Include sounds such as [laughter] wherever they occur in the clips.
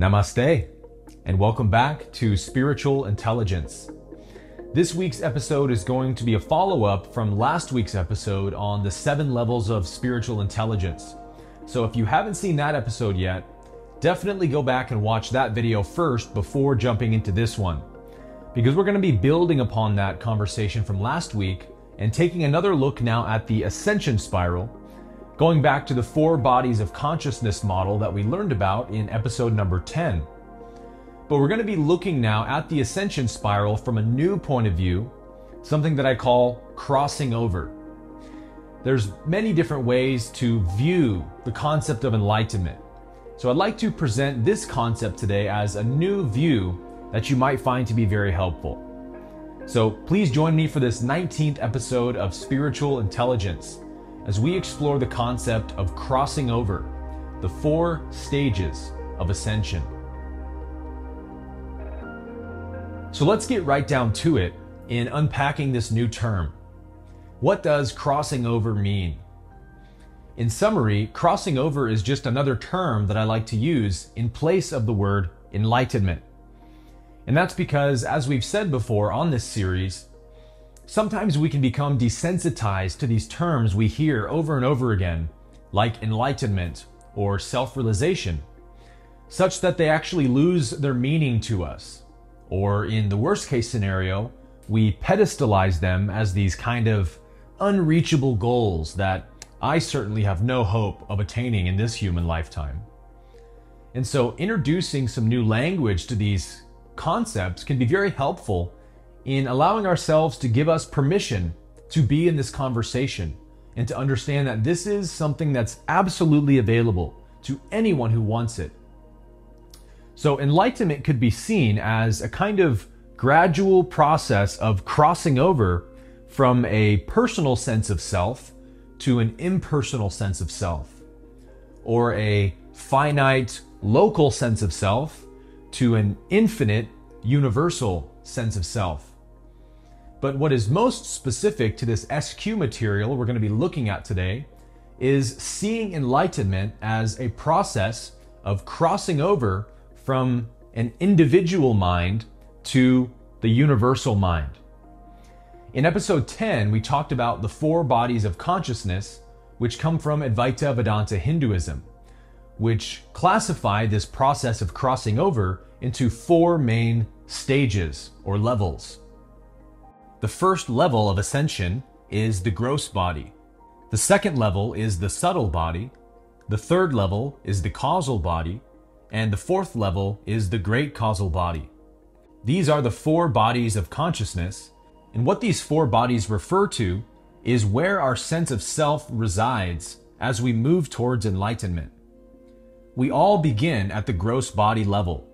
Namaste, and welcome back to Spiritual Intelligence. This week's episode is going to be a follow up from last week's episode on the seven levels of spiritual intelligence. So if you haven't seen that episode yet, definitely go back and watch that video first before jumping into this one. Because we're going to be building upon that conversation from last week and taking another look now at the ascension spiral going back to the four bodies of consciousness model that we learned about in episode number 10. But we're going to be looking now at the ascension spiral from a new point of view, something that I call crossing over. There's many different ways to view the concept of enlightenment. So I'd like to present this concept today as a new view that you might find to be very helpful. So please join me for this 19th episode of Spiritual Intelligence as we explore the concept of crossing over, the four stages of ascension. So let's get right down to it in unpacking this new term. What does crossing over mean? In summary, crossing over is just another term that I like to use in place of the word enlightenment. And that's because, as we've said before on this series, Sometimes we can become desensitized to these terms we hear over and over again, like enlightenment or self realization, such that they actually lose their meaning to us. Or in the worst case scenario, we pedestalize them as these kind of unreachable goals that I certainly have no hope of attaining in this human lifetime. And so, introducing some new language to these concepts can be very helpful in allowing ourselves to give us permission to be in this conversation and to understand that this is something that's absolutely available to anyone who wants it. So, enlightenment could be seen as a kind of gradual process of crossing over from a personal sense of self to an impersonal sense of self, or a finite local sense of self to an infinite universal sense of self. But what is most specific to this SQ material we're going to be looking at today is seeing enlightenment as a process of crossing over from an individual mind to the universal mind. In episode 10, we talked about the four bodies of consciousness, which come from Advaita Vedanta Hinduism, which classify this process of crossing over into four main stages or levels. The first level of ascension is the gross body. The second level is the subtle body. The third level is the causal body. And the fourth level is the great causal body. These are the four bodies of consciousness. And what these four bodies refer to is where our sense of self resides as we move towards enlightenment. We all begin at the gross body level.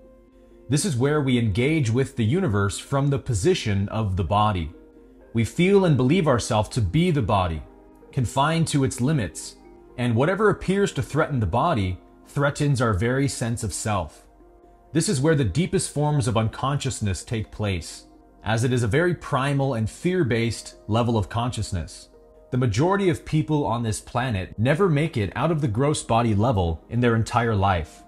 This is where we engage with the universe from the position of the body. We feel and believe ourselves to be the body, confined to its limits, and whatever appears to threaten the body threatens our very sense of self. This is where the deepest forms of unconsciousness take place, as it is a very primal and fear based level of consciousness. The majority of people on this planet never make it out of the gross body level in their entire life.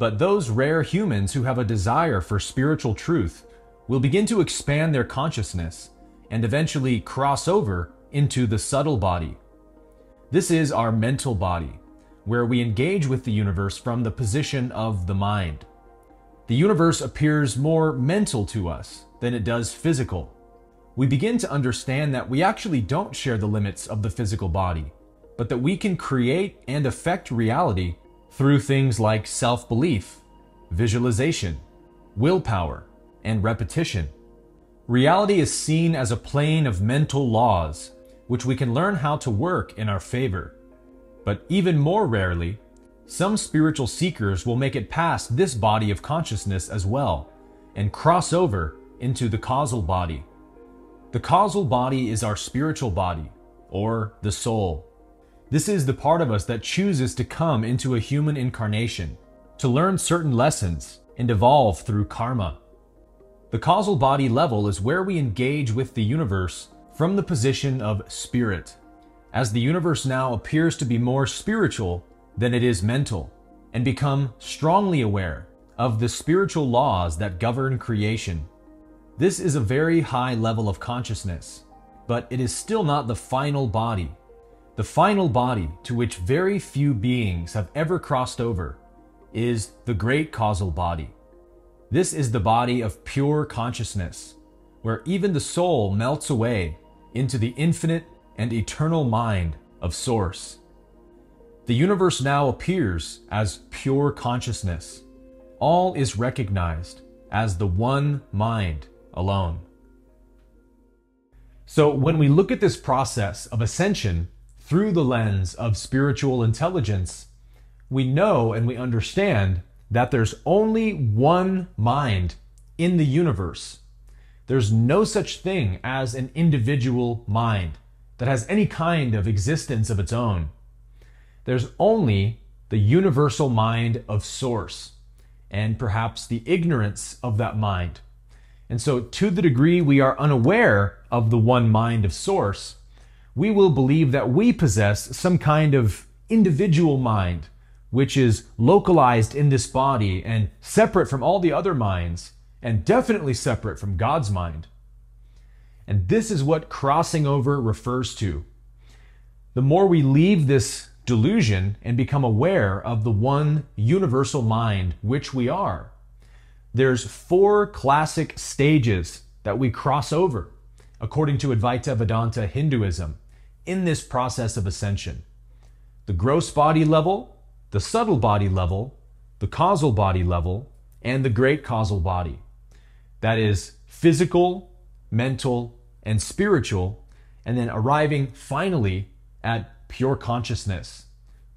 But those rare humans who have a desire for spiritual truth will begin to expand their consciousness and eventually cross over into the subtle body. This is our mental body, where we engage with the universe from the position of the mind. The universe appears more mental to us than it does physical. We begin to understand that we actually don't share the limits of the physical body, but that we can create and affect reality through things like self belief, visualization, willpower, and repetition. Reality is seen as a plane of mental laws, which we can learn how to work in our favor. But even more rarely, some spiritual seekers will make it past this body of consciousness as well and cross over into the causal body. The causal body is our spiritual body, or the soul. This is the part of us that chooses to come into a human incarnation, to learn certain lessons and evolve through karma. The causal body level is where we engage with the universe from the position of spirit, as the universe now appears to be more spiritual than it is mental, and become strongly aware of the spiritual laws that govern creation. This is a very high level of consciousness, but it is still not the final body. The final body to which very few beings have ever crossed over is the great causal body. This is the body of pure consciousness, where even the soul melts away into the infinite and eternal mind of Source. The universe now appears as pure consciousness. All is recognized as the one mind alone. So, when we look at this process of ascension through the lens of spiritual intelligence, we know and we understand that there's only one mind in the universe. There's no such thing as an individual mind that has any kind of existence of its own. There's only the universal mind of Source and perhaps the ignorance of that mind and so, to the degree we are unaware of the one mind of Source, we will believe that we possess some kind of individual mind, which is localized in this body and separate from all the other minds, and definitely separate from God's mind. And this is what crossing over refers to. The more we leave this delusion and become aware of the one universal mind which we are, there's four classic stages that we cross over, according to Advaita Vedanta Hinduism, in this process of ascension. The gross body level, the subtle body level, the causal body level, and the great causal body. That is physical, mental, and spiritual, and then arriving finally at pure consciousness,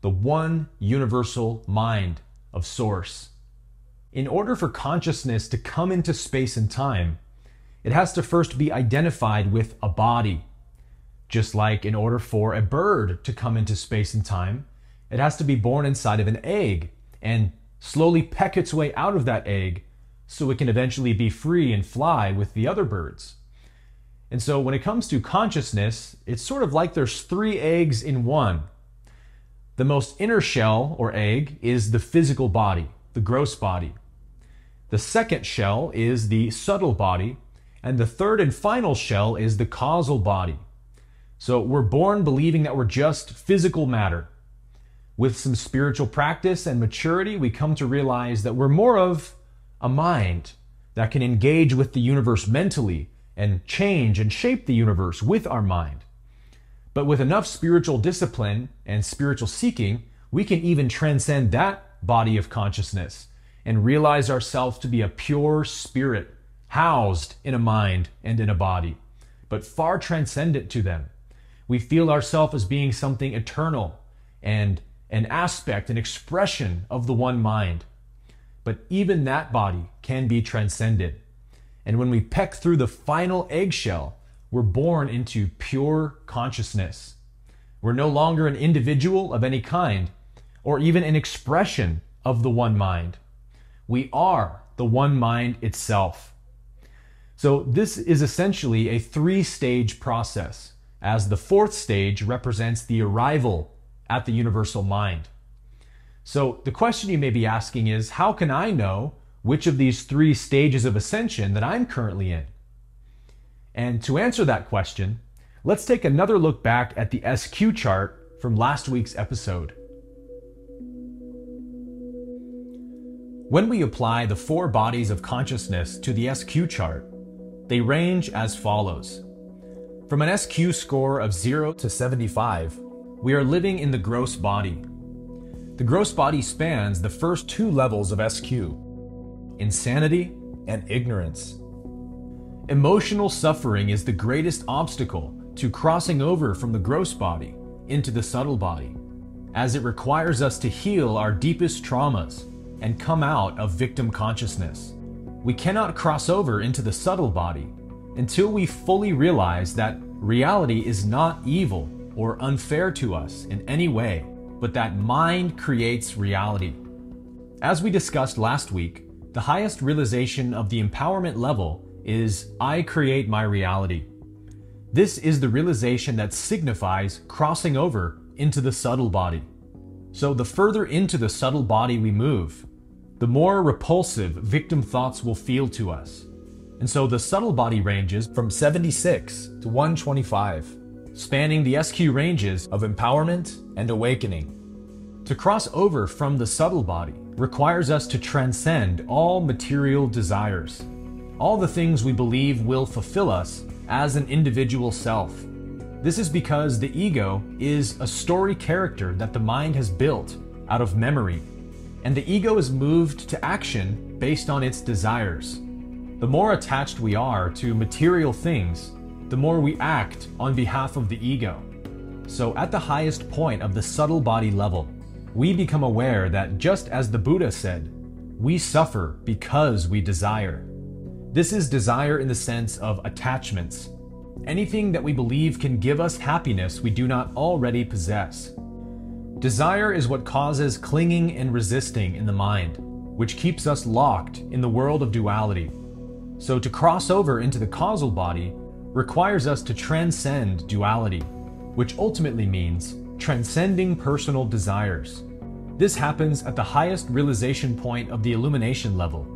the one universal mind of Source. In order for consciousness to come into space and time, it has to first be identified with a body. Just like in order for a bird to come into space and time, it has to be born inside of an egg and slowly peck its way out of that egg so it can eventually be free and fly with the other birds. And so when it comes to consciousness, it's sort of like there's three eggs in one. The most inner shell or egg is the physical body, the gross body. The second shell is the subtle body, and the third and final shell is the causal body. So we're born believing that we're just physical matter. With some spiritual practice and maturity, we come to realize that we're more of a mind that can engage with the universe mentally and change and shape the universe with our mind. But with enough spiritual discipline and spiritual seeking, we can even transcend that body of consciousness and realize ourselves to be a pure spirit, housed in a mind and in a body, but far transcendent to them. We feel ourselves as being something eternal and an aspect, an expression of the one mind. But even that body can be transcended. And when we peck through the final eggshell, we're born into pure consciousness. We're no longer an individual of any kind, or even an expression of the one mind. We are the one mind itself. So, this is essentially a three stage process, as the fourth stage represents the arrival at the universal mind. So, the question you may be asking is how can I know which of these three stages of ascension that I'm currently in? And to answer that question, let's take another look back at the SQ chart from last week's episode. When we apply the four bodies of consciousness to the SQ chart, they range as follows. From an SQ score of 0 to 75, we are living in the gross body. The gross body spans the first two levels of SQ insanity and ignorance. Emotional suffering is the greatest obstacle to crossing over from the gross body into the subtle body, as it requires us to heal our deepest traumas and come out of victim consciousness. We cannot cross over into the subtle body until we fully realize that reality is not evil or unfair to us in any way, but that mind creates reality. As we discussed last week, the highest realization of the empowerment level is I create my reality. This is the realization that signifies crossing over into the subtle body. So, the further into the subtle body we move, the more repulsive victim thoughts will feel to us. And so the subtle body ranges from 76 to 125, spanning the SQ ranges of empowerment and awakening. To cross over from the subtle body requires us to transcend all material desires, all the things we believe will fulfill us as an individual self. This is because the ego is a story character that the mind has built out of memory, and the ego is moved to action based on its desires. The more attached we are to material things, the more we act on behalf of the ego. So, at the highest point of the subtle body level, we become aware that just as the Buddha said, we suffer because we desire. This is desire in the sense of attachments, anything that we believe can give us happiness we do not already possess. Desire is what causes clinging and resisting in the mind, which keeps us locked in the world of duality. So, to cross over into the causal body requires us to transcend duality, which ultimately means transcending personal desires. This happens at the highest realization point of the illumination level.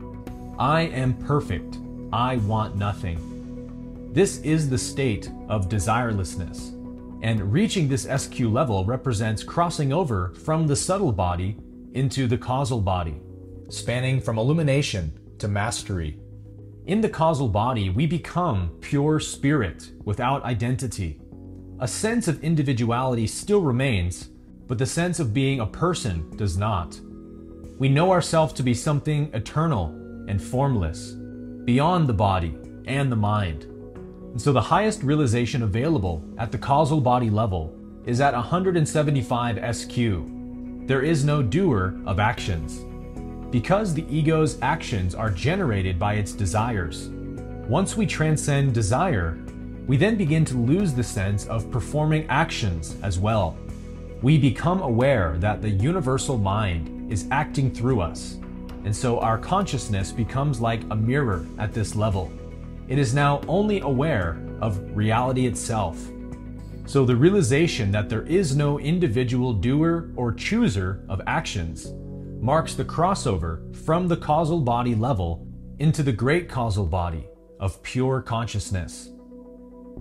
I am perfect. I want nothing. This is the state of desirelessness. And reaching this SQ level represents crossing over from the subtle body into the causal body, spanning from illumination to mastery. In the causal body, we become pure spirit without identity. A sense of individuality still remains, but the sense of being a person does not. We know ourselves to be something eternal and formless, beyond the body and the mind. And so the highest realization available at the causal body level is at 175 SQ. There is no doer of actions. Because the ego's actions are generated by its desires. Once we transcend desire, we then begin to lose the sense of performing actions as well. We become aware that the universal mind is acting through us, and so our consciousness becomes like a mirror at this level. It is now only aware of reality itself. So the realization that there is no individual doer or chooser of actions marks the crossover from the causal body level into the great causal body of pure consciousness.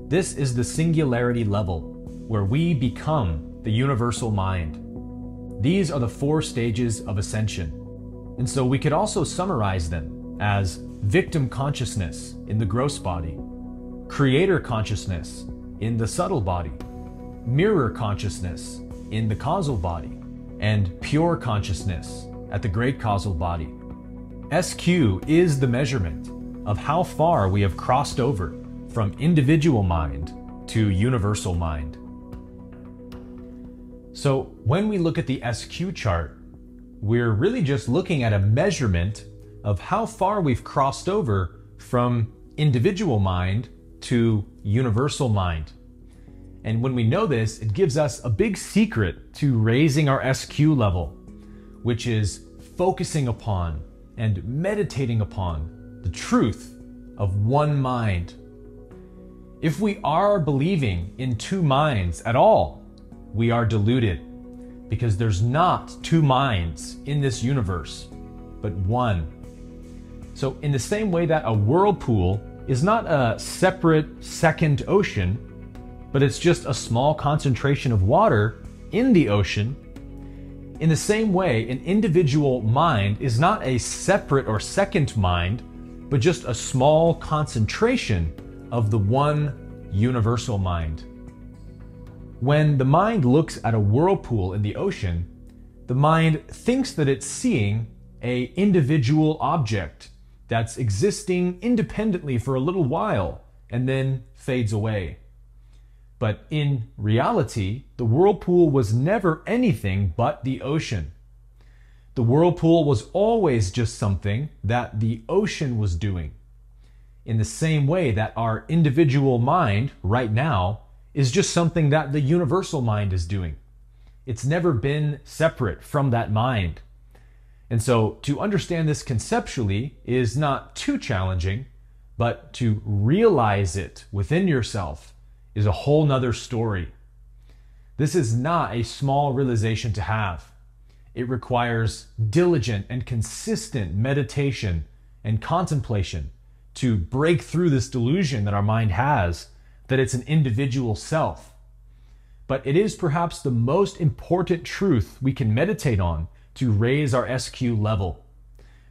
This is the singularity level where we become the universal mind. These are the four stages of ascension. And so we could also summarize them as victim consciousness in the gross body, creator consciousness in the subtle body, mirror consciousness in the causal body, and pure consciousness at the great causal body. SQ is the measurement of how far we have crossed over from individual mind to universal mind. So, when we look at the SQ chart, we're really just looking at a measurement of how far we've crossed over from individual mind to universal mind. And when we know this, it gives us a big secret to raising our SQ level, which is focusing upon and meditating upon the truth of one mind. If we are believing in two minds at all, we are deluded because there's not two minds in this universe, but one. So, in the same way that a whirlpool is not a separate second ocean, but it's just a small concentration of water in the ocean, in the same way, an individual mind is not a separate or second mind, but just a small concentration of the one universal mind. When the mind looks at a whirlpool in the ocean, the mind thinks that it's seeing a individual object that's existing independently for a little while and then fades away. But in reality, the whirlpool was never anything but the ocean. The whirlpool was always just something that the ocean was doing. In the same way that our individual mind, right now, is just something that the universal mind is doing. It's never been separate from that mind. And so to understand this conceptually is not too challenging, but to realize it within yourself is a whole nother story. This is not a small realization to have. it requires diligent and consistent meditation and contemplation to break through this delusion that our mind has that it's an individual self. But it is perhaps the most important truth we can meditate on to raise our SQ level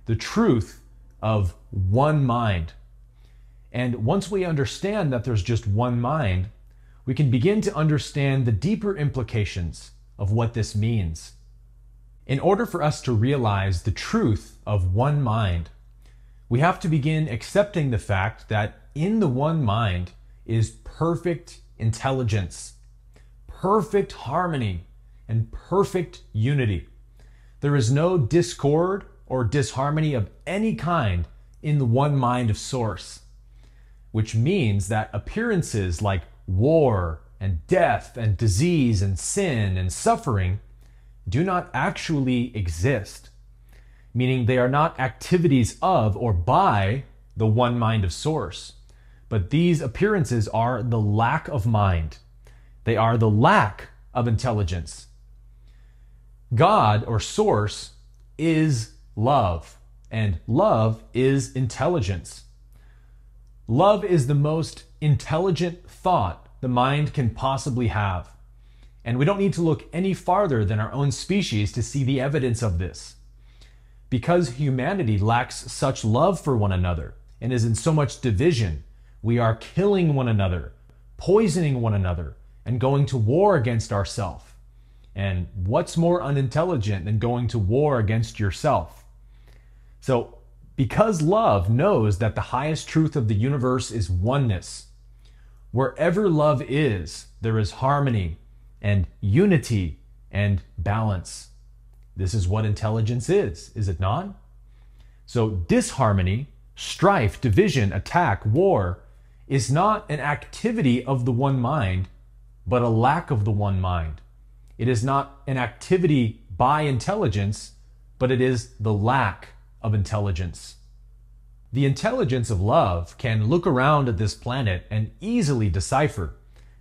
the truth of one mind. And once we understand that there's just one mind, we can begin to understand the deeper implications of what this means. In order for us to realize the truth of one mind, we have to begin accepting the fact that in the one mind is perfect intelligence, perfect harmony, and perfect unity. There is no discord or disharmony of any kind in the one mind of Source, which means that appearances like war and death and disease and sin and suffering do not actually exist, meaning they are not activities of or by the one mind of Source. But these appearances are the lack of mind. They are the lack of intelligence. God or Source is love, and love is intelligence. Love is the most intelligent thought the mind can possibly have. And we don't need to look any farther than our own species to see the evidence of this. Because humanity lacks such love for one another and is in so much division, we are killing one another, poisoning one another, and going to war against ourselves. And what's more unintelligent than going to war against yourself? So, because love knows that the highest truth of the universe is oneness, wherever love is, there is harmony and unity and balance. This is what intelligence is, is it not? So, disharmony, strife, division, attack, war is not an activity of the one mind, but a lack of the one mind. It is not an activity by intelligence, but it is the lack of intelligence. The intelligence of love can look around at this planet and easily decipher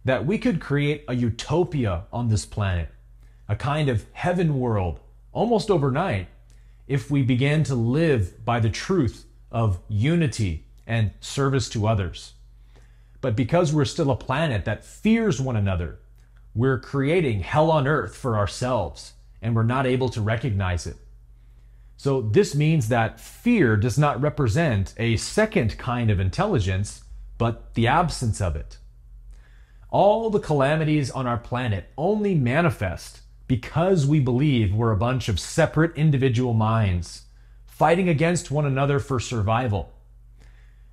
that we could create a utopia on this planet, a kind of heaven world, almost overnight, if we began to live by the truth of unity and service to others. But because we're still a planet that fears one another, we're creating hell on earth for ourselves, and we're not able to recognize it. So, this means that fear does not represent a second kind of intelligence, but the absence of it. All the calamities on our planet only manifest because we believe we're a bunch of separate individual minds fighting against one another for survival.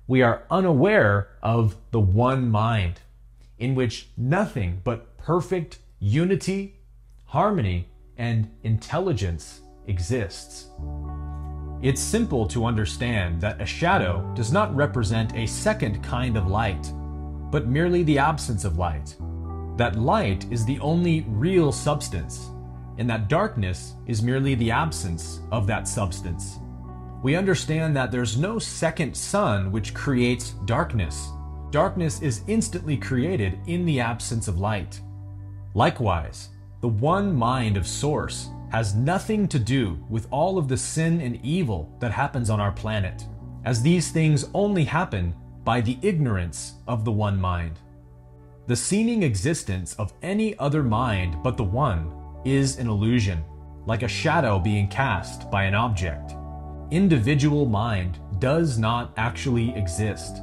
We are unaware of the one mind, in which nothing but perfect unity, harmony, and intelligence exists. It's simple to understand that a shadow does not represent a second kind of light, but merely the absence of light. That light is the only real substance, and that darkness is merely the absence of that substance. We understand that there's no second sun which creates darkness. Darkness is instantly created in the absence of light. Likewise, the one mind of Source has nothing to do with all of the sin and evil that happens on our planet, as these things only happen by the ignorance of the one mind. The seeming existence of any other mind but the one is an illusion, like a shadow being cast by an object. Individual mind does not actually exist.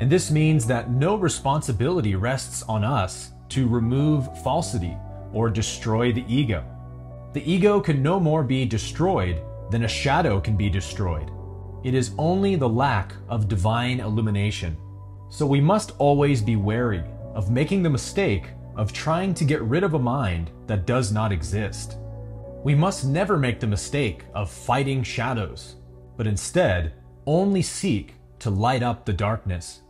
And this means that no responsibility rests on us to remove falsity or destroy the ego. The ego can no more be destroyed than a shadow can be destroyed. It is only the lack of divine illumination. So we must always be wary of making the mistake of trying to get rid of a mind that does not exist. We must never make the mistake of fighting shadows, but instead only seek to light up the darkness.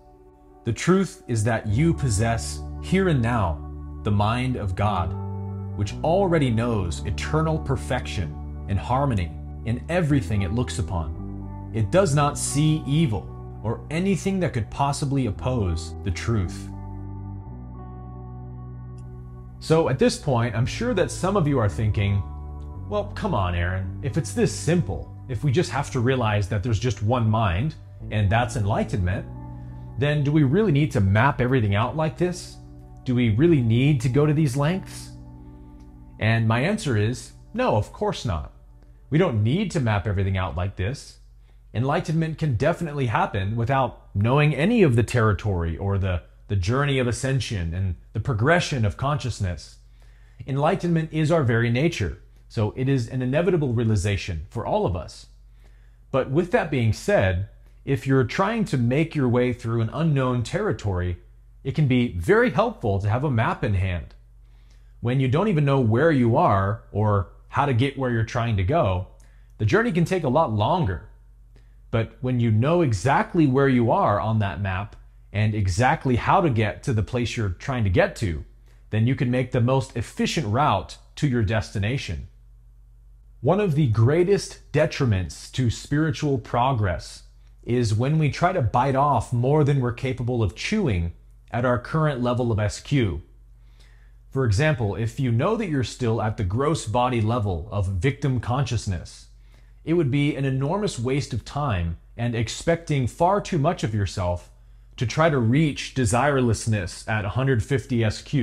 The truth is that you possess, here and now, the mind of God which already knows eternal perfection and harmony in everything it looks upon. It does not see evil or anything that could possibly oppose the truth. So at this point, I'm sure that some of you are thinking, Well, come on, Aaron. If it's this simple, if we just have to realize that there's just one mind, and that's enlightenment, then do we really need to map everything out like this? Do we really need to go to these lengths? And my answer is no, of course not. We don't need to map everything out like this. Enlightenment can definitely happen without knowing any of the territory or the, the journey of ascension and the progression of consciousness. Enlightenment is our very nature, so it is an inevitable realization for all of us. But with that being said, if you're trying to make your way through an unknown territory, it can be very helpful to have a map in hand. When you don't even know where you are or how to get where you're trying to go, the journey can take a lot longer. But when you know exactly where you are on that map and exactly how to get to the place you're trying to get to, then you can make the most efficient route to your destination. One of the greatest detriments to spiritual progress is when we try to bite off more than we're capable of chewing at our current level of SQ. For example, if you know that you're still at the gross body level of victim consciousness, it would be an enormous waste of time and expecting far too much of yourself to try to reach desirelessness at 150 SQ.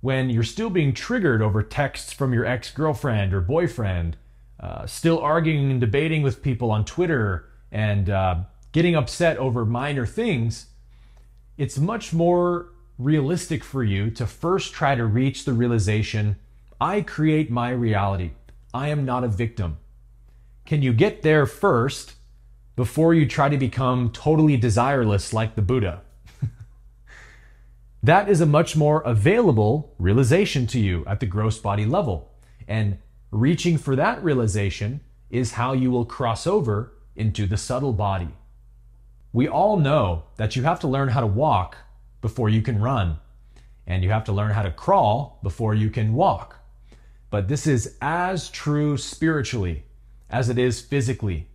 When you're still being triggered over texts from your ex girlfriend or boyfriend, uh, still arguing and debating with people on Twitter, and uh, getting upset over minor things, it's much more realistic for you to first try to reach the realization I create my reality. I am not a victim. Can you get there first before you try to become totally desireless like the Buddha? [laughs] that is a much more available realization to you at the gross body level. And reaching for that realization is how you will cross over into the subtle body. We all know that you have to learn how to walk before you can run, and you have to learn how to crawl before you can walk. But this is as true spiritually as it is physically.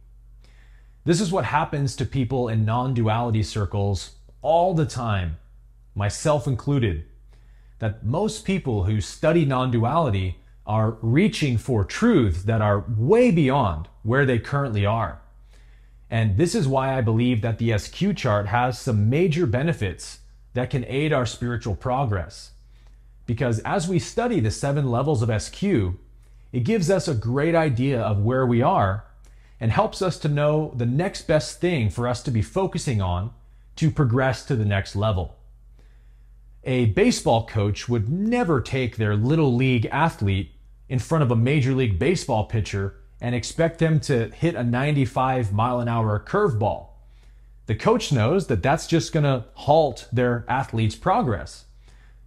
This is what happens to people in non duality circles all the time, myself included. That most people who study non duality are reaching for truths that are way beyond where they currently are. And this is why I believe that the SQ chart has some major benefits that can aid our spiritual progress. Because as we study the seven levels of SQ, it gives us a great idea of where we are and helps us to know the next best thing for us to be focusing on to progress to the next level. A baseball coach would never take their little league athlete in front of a major league baseball pitcher and expect them to hit a 95 mile an hour curveball. The coach knows that that's just going to halt their athlete's progress.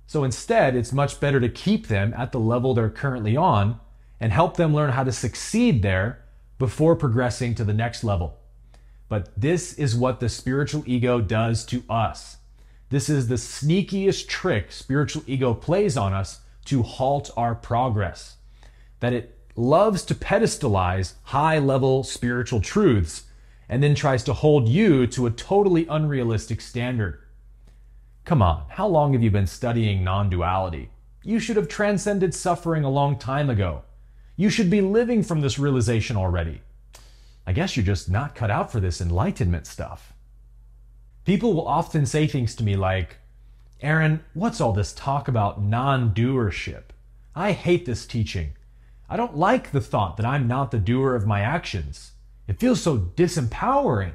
So instead, it's much better to keep them at the level they're currently on and help them learn how to succeed there before progressing to the next level. But this is what the spiritual ego does to us. This is the sneakiest trick spiritual ego plays on us to halt our progress. That it loves to pedestalize high level spiritual truths and then tries to hold you to a totally unrealistic standard. Come on, how long have you been studying non duality? You should have transcended suffering a long time ago. You should be living from this realization already. I guess you're just not cut out for this enlightenment stuff. People will often say things to me like, Aaron, what's all this talk about non doership? I hate this teaching. I don't like the thought that I'm not the doer of my actions. It feels so disempowering.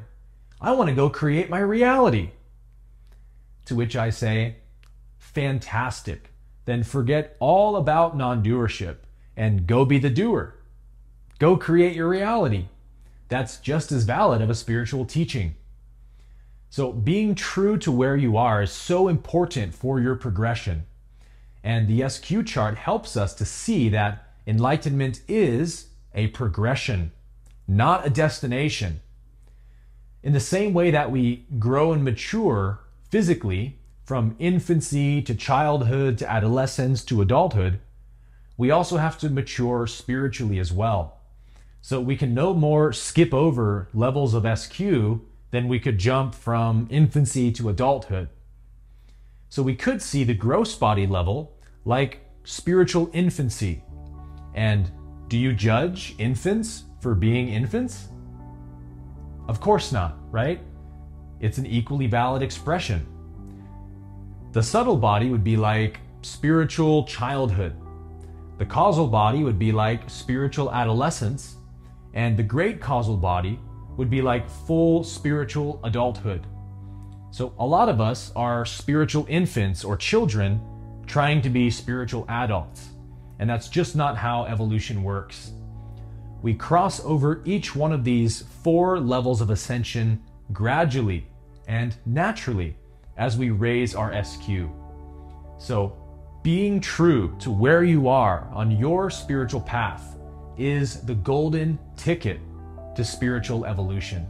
I want to go create my reality. To which I say, fantastic. Then forget all about non doership and go be the doer. Go create your reality. That's just as valid of a spiritual teaching. So, being true to where you are is so important for your progression. And the SQ chart helps us to see that enlightenment is a progression, not a destination. In the same way that we grow and mature physically from infancy to childhood to adolescence to adulthood, we also have to mature spiritually as well. So we can no more skip over levels of SQ than we could jump from infancy to adulthood. So we could see the gross body level like spiritual infancy and Do you judge infants for being infants? Of course not, right? It's an equally valid expression. The subtle body would be like spiritual childhood. The causal body would be like spiritual adolescence. And the great causal body would be like full spiritual adulthood. So, a lot of us are spiritual infants or children trying to be spiritual adults. And that's just not how evolution works. We cross over each one of these four levels of ascension gradually and naturally as we raise our SQ. So, being true to where you are on your spiritual path is the golden ticket to spiritual evolution.